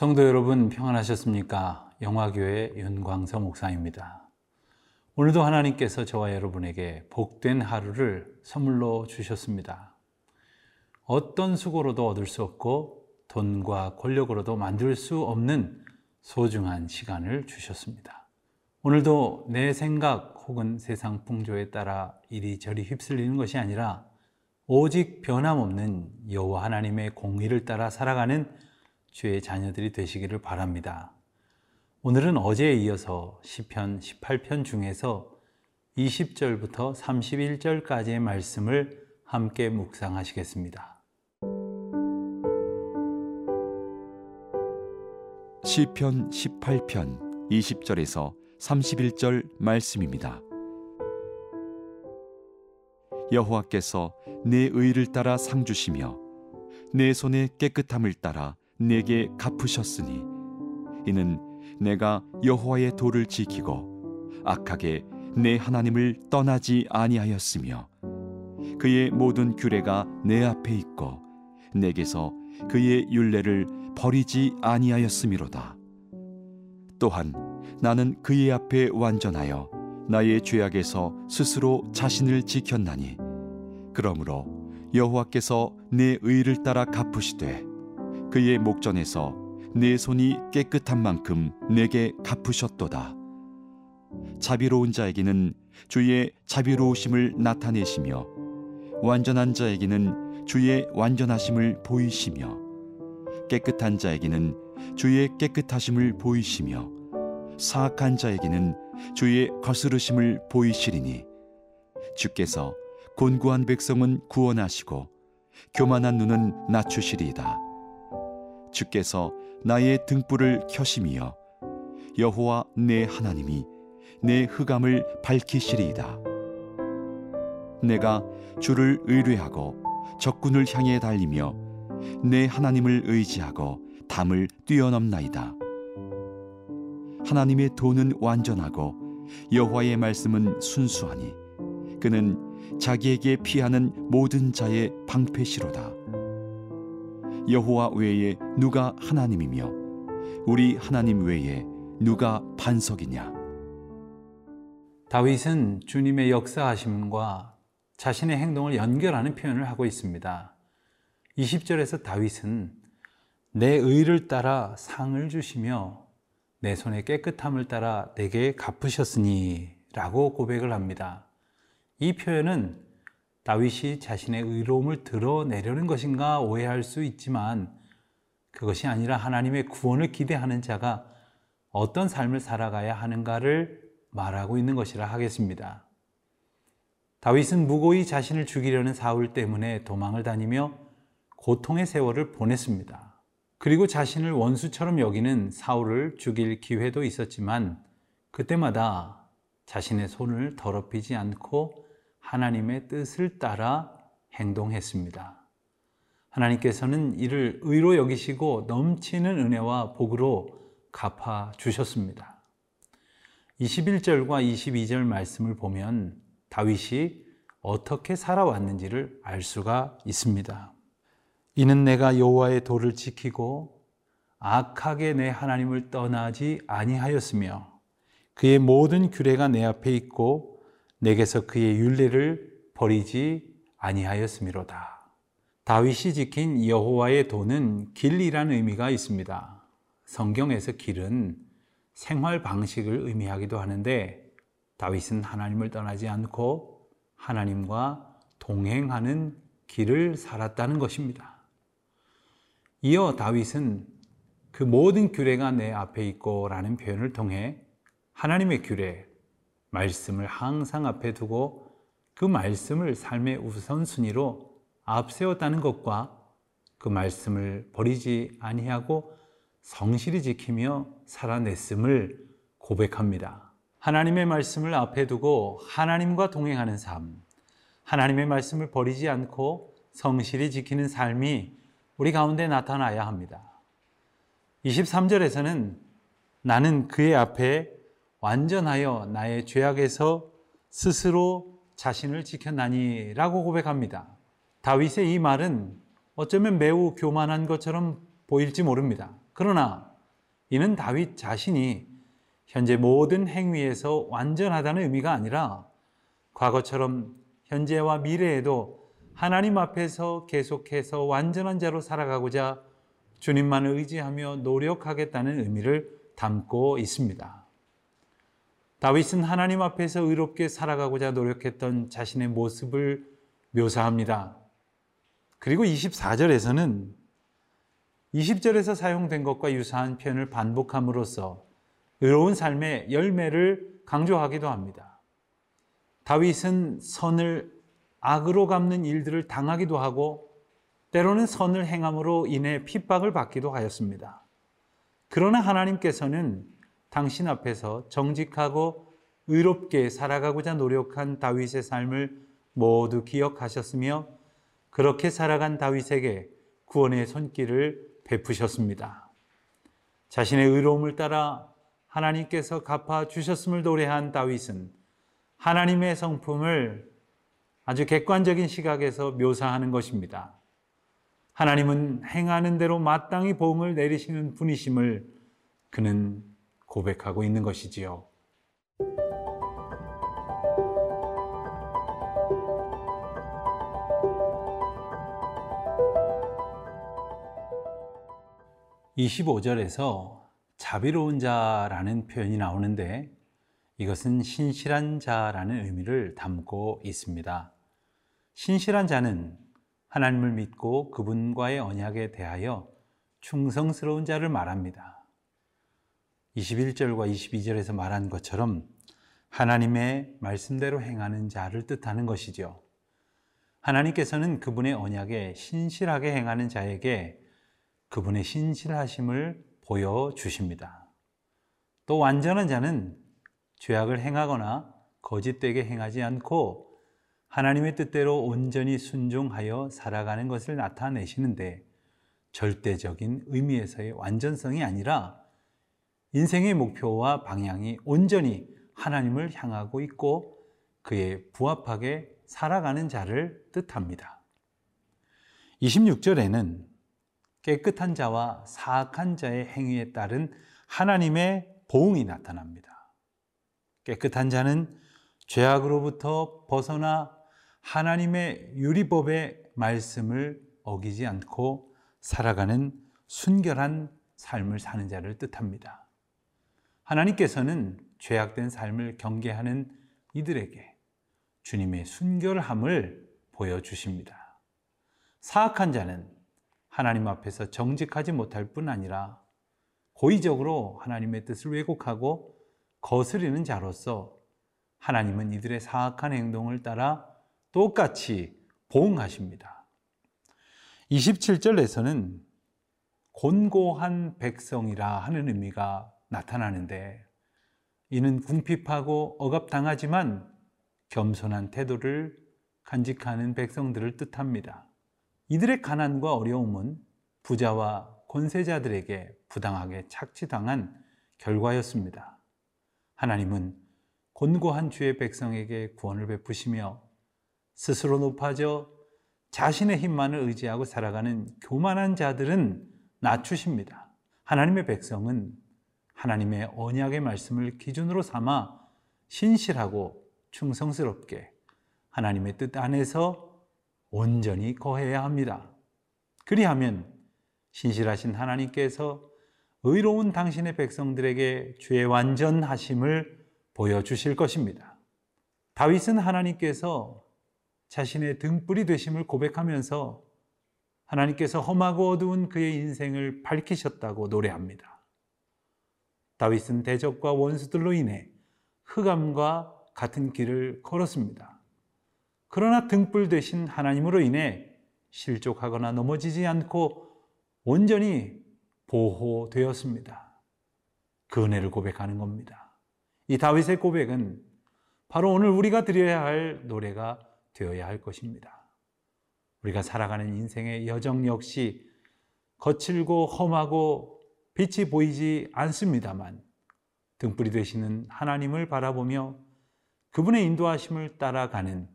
성도 여러분 평안하셨습니까? 영화교회 윤광서 목사입니다. 오늘도 하나님께서 저와 여러분에게 복된 하루를 선물로 주셨습니다. 어떤 수고로도 얻을 수 없고 돈과 권력으로도 만들 수 없는 소중한 시간을 주셨습니다. 오늘도 내 생각 혹은 세상 풍조에 따라 이리저리 휩쓸리는 것이 아니라 오직 변함없는 여호와 하나님의 공의를 따라 살아가는 주의 자녀들이 되시기를 바랍니다. 오늘은 어제에 이어서 시편 18편 중에서 20절부터 31절까지의 말씀을 함께 묵상하시겠습니다. 시편 18편 20절에서 31절 말씀입니다. 여호와께서 내 의를 따라 상 주시며 내 손의 깨끗함을 따라 내게 갚으셨으니 이는 내가 여호와의 도를 지키고 악하게 내 하나님을 떠나지 아니하였으며 그의 모든 규례가 내 앞에 있고 내게서 그의 윤례를 버리지 아니하였음이로다. 또한 나는 그의 앞에 완전하여 나의 죄악에서 스스로 자신을 지켰나니 그러므로 여호와께서 내 의를 따라 갚으시되 그의 목전에서 내 손이 깨끗한 만큼 내게 갚으셨도다. 자비로운 자에게는 주의 자비로우심을 나타내시며 완전한 자에게는 주의 완전하심을 보이시며 깨끗한 자에게는 주의 깨끗하심을 보이시며 사악한 자에게는 주의 거스르심을 보이시리니 주께서 곤고한 백성은 구원하시고 교만한 눈은 낮추시리이다. 주께서 나의 등불을 켜심이여 여호와 내 하나님이 내 흑암을 밝히시리이다. 내가 주를 의뢰하고 적군을 향해 달리며 내 하나님을 의지하고 담을 뛰어넘나이다. 하나님의 도는 완전하고 여호와의 말씀은 순수하니 그는 자기에게 피하는 모든 자의 방패시로다. 여호와 외에 누가 하나님이며 우리 하나님 외에 누가 반석이냐 다윗은 주님의 역사하심과 자신의 행동을 연결하는 표현을 하고 있습니다. 20절에서 다윗은 내 의를 따라 상을 주시며 내 손의 깨끗함을 따라 내게 갚으셨으니 라고 고백을 합니다. 이 표현은 다윗이 자신의 의로움을 드러내려는 것인가 오해할 수 있지만 그것이 아니라 하나님의 구원을 기대하는 자가 어떤 삶을 살아가야 하는가를 말하고 있는 것이라 하겠습니다. 다윗은 무고히 자신을 죽이려는 사울 때문에 도망을 다니며 고통의 세월을 보냈습니다. 그리고 자신을 원수처럼 여기는 사울을 죽일 기회도 있었지만 그때마다 자신의 손을 더럽히지 않고 하나님의 뜻을 따라 행동했습니다. 하나님께서는 이를 의로 여기시고 넘치는 은혜와 복으로 갚아 주셨습니다. 21절과 22절 말씀을 보면 다윗이 어떻게 살아왔는지를 알 수가 있습니다. 이는 내가 여호와의 도를 지키고 악하게 내 하나님을 떠나지 아니하였으며 그의 모든 규례가 내 앞에 있고 내게서 그의 윤례를 버리지 아니하였음이로다. 다윗이 지킨 여호와의 도는 길이라는 의미가 있습니다. 성경에서 길은 생활 방식을 의미하기도 하는데 다윗은 하나님을 떠나지 않고 하나님과 동행하는 길을 살았다는 것입니다. 이어 다윗은 그 모든 규례가 내 앞에 있고 라는 표현을 통해 하나님의 규례, 말씀을 항상 앞에 두고 그 말씀을 삶의 우선순위로 앞세웠다는 것과 그 말씀을 버리지 아니하고 성실히 지키며 살아냈음을 고백합니다. 하나님의 말씀을 앞에 두고 하나님과 동행하는 삶, 하나님의 말씀을 버리지 않고 성실히 지키는 삶이 우리 가운데 나타나야 합니다. 23절에서는 나는 그의 앞에 완전하여 나의 죄악에서 스스로 자신을 지켰나니 라고 고백합니다. 다윗의 이 말은 어쩌면 매우 교만한 것처럼 보일지 모릅니다. 그러나 이는 다윗 자신이 현재 모든 행위에서 완전하다는 의미가 아니라 과거처럼 현재와 미래에도 하나님 앞에서 계속해서 완전한 자로 살아가고자 주님만을 의지하며 노력하겠다는 의미를 담고 있습니다. 다윗은 하나님 앞에서 의롭게 살아가고자 노력했던 자신의 모습을 묘사합니다. 그리고 24절에서는 20절에서 사용된 것과 유사한 표현을 반복함으로써 의로운 삶의 열매를 강조하기도 합니다. 다윗은 선을 악으로 갚는 일들을 당하기도 하고 때로는 선을 행함으로 인해 핍박을 받기도 하였습니다. 그러나 하나님께서는 당신 앞에서 정직하고 의롭게 살아가고자 노력한 다윗의 삶을 모두 기억하셨으며 그렇게 살아간 다윗에게 구원의 손길을 베푸셨습니다. 자신의 의로움을 따라 하나님께서 갚아 주셨음을 노래한 다윗은 하나님의 성품을 아주 객관적인 시각에서 묘사하는 것입니다. 하나님은 행하는 대로 마땅히 보응을 내리시는 분이심을 그는 고백하고 있는 것이지요. (25절에서) 자비로운 자라는 표현이 나오는데 이것은 신실한 자라는 의미를 담고 있습니다. 신실한 자는 하나님을 믿고 그분과의 언약에 대하여 충성스러운 자를 말합니다. 21절과 22절에서 말한 것처럼 하나님의 말씀대로 행하는 자를 뜻하는 것이죠. 하나님께서는 그분의 언약에 신실하게 행하는 자에게 그분의 신실하심을 보여주십니다. 또 완전한 자는 죄악을 행하거나 거짓되게 행하지 않고 하나님의 뜻대로 온전히 순종하여 살아가는 것을 나타내시는데 절대적인 의미에서의 완전성이 아니라 인생의 목표와 방향이 온전히 하나님을 향하고 있고 그에 부합하게 살아가는 자를 뜻합니다. 26절에는 깨끗한 자와 사악한 자의 행위에 따른 하나님의 보응이 나타납니다. 깨끗한 자는 죄악으로부터 벗어나 하나님의 유리법의 말씀을 어기지 않고 살아가는 순결한 삶을 사는 자를 뜻합니다. 하나님께서는 죄악된 삶을 경계하는 이들에게 주님의 순결함을 보여주십니다. 사악한 자는 하나님 앞에서 정직하지 못할 뿐 아니라 고의적으로 하나님의 뜻을 왜곡하고 거스리는 자로서 하나님은 이들의 사악한 행동을 따라 똑같이 보응하십니다. 27절에서는 곤고한 백성이라 하는 의미가 나타나는데 이는 궁핍하고 억압당하지만 겸손한 태도를 간직하는 백성들을 뜻합니다. 이들의 가난과 어려움은 부자와 권세자들에게 부당하게 착취당한 결과였습니다. 하나님은 곤고한 주의 백성에게 구원을 베푸시며 스스로 높아져 자신의 힘만을 의지하고 살아가는 교만한 자들은 낮추십니다. 하나님의 백성은 하나님의 언약의 말씀을 기준으로 삼아 신실하고 충성스럽게 하나님의 뜻 안에서 온전히 거해야 합니다. 그리하면 신실하신 하나님께서 의로운 당신의 백성들에게 죄 완전하심을 보여주실 것입니다. 다윗은 하나님께서 자신의 등불이 되심을 고백하면서 하나님께서 험하고 어두운 그의 인생을 밝히셨다고 노래합니다. 다윗은 대적과 원수들로 인해 흑암과 같은 길을 걸었습니다. 그러나 등불 되신 하나님으로 인해 실족하거나 넘어지지 않고 온전히 보호되었습니다. 그 은혜를 고백하는 겁니다. 이 다윗의 고백은 바로 오늘 우리가 드려야 할 노래가 되어야 할 것입니다. 우리가 살아가는 인생의 여정 역시 거칠고 험하고 빛이 보이지 않습니다만 등불이 되시는 하나님을 바라보며 그분의 인도하심을 따라가는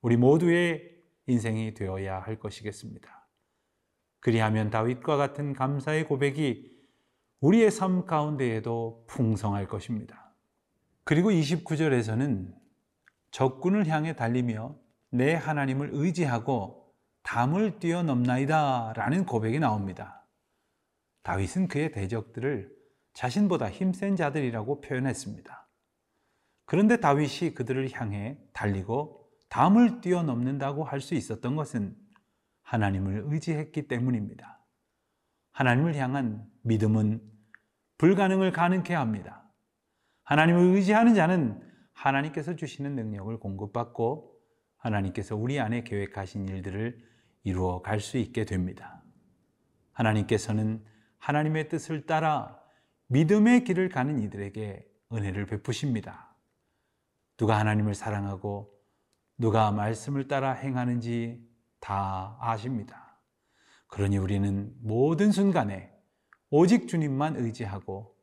우리 모두의 인생이 되어야 할 것이겠습니다. 그리하면 다윗과 같은 감사의 고백이 우리의 삶 가운데에도 풍성할 것입니다. 그리고 29절에서는 적군을 향해 달리며 내 하나님을 의지하고 담을 뛰어넘나이다 라는 고백이 나옵니다. 다윗은 그의 대적들을 자신보다 힘센 자들이라고 표현했습니다. 그런데 다윗이 그들을 향해 달리고 담을 뛰어넘는다고 할 수 있었던 것은 하나님을 의지했기 때문입니다. 하나님을 향한 믿음은 불가능을 가능케 합니다. 하나님을 의지하는 자는 하나님께서 주시는 능력을 공급받고 하나님께서 우리 안에 계획하신 일들을 이루어 갈 수 있게 됩니다. 하나님께서는 하나님의 뜻을 따라 믿음의 길을 가는 이들에게 은혜를 베푸십니다. 누가 하나님을 사랑하고 누가 말씀을 따라 행하는지 다 아십니다. 그러니 우리는 모든 순간에 오직 주님만 의지하고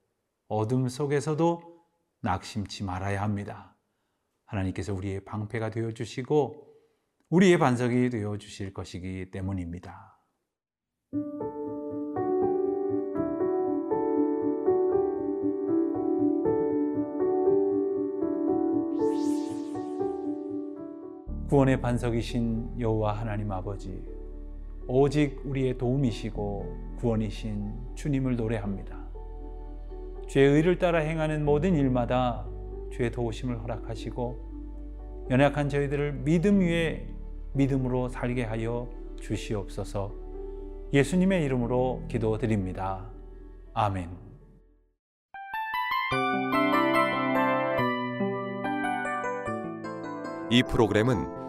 어둠 속에서도 낙심치 말아야 합니다. 하나님께서 우리의 방패가 되어 주시고 우리의 반석이 되어 주실 것이기 때문입니다. 구원의 반석이신 여호와 하나님 아버지 오직 우리의 도움이시고 구원이신 주님을 노래합니다. 주의 의를 따라 행하는 모든 일마다 주의 도우심을 허락하시고 연약한 저희들을 믿음 위에 믿음으로 살게 하여 주시옵소서. 예수님의 이름으로 기도드립니다. 아멘. 이 프로그램은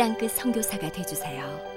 땅끝 선교사가 되주세요.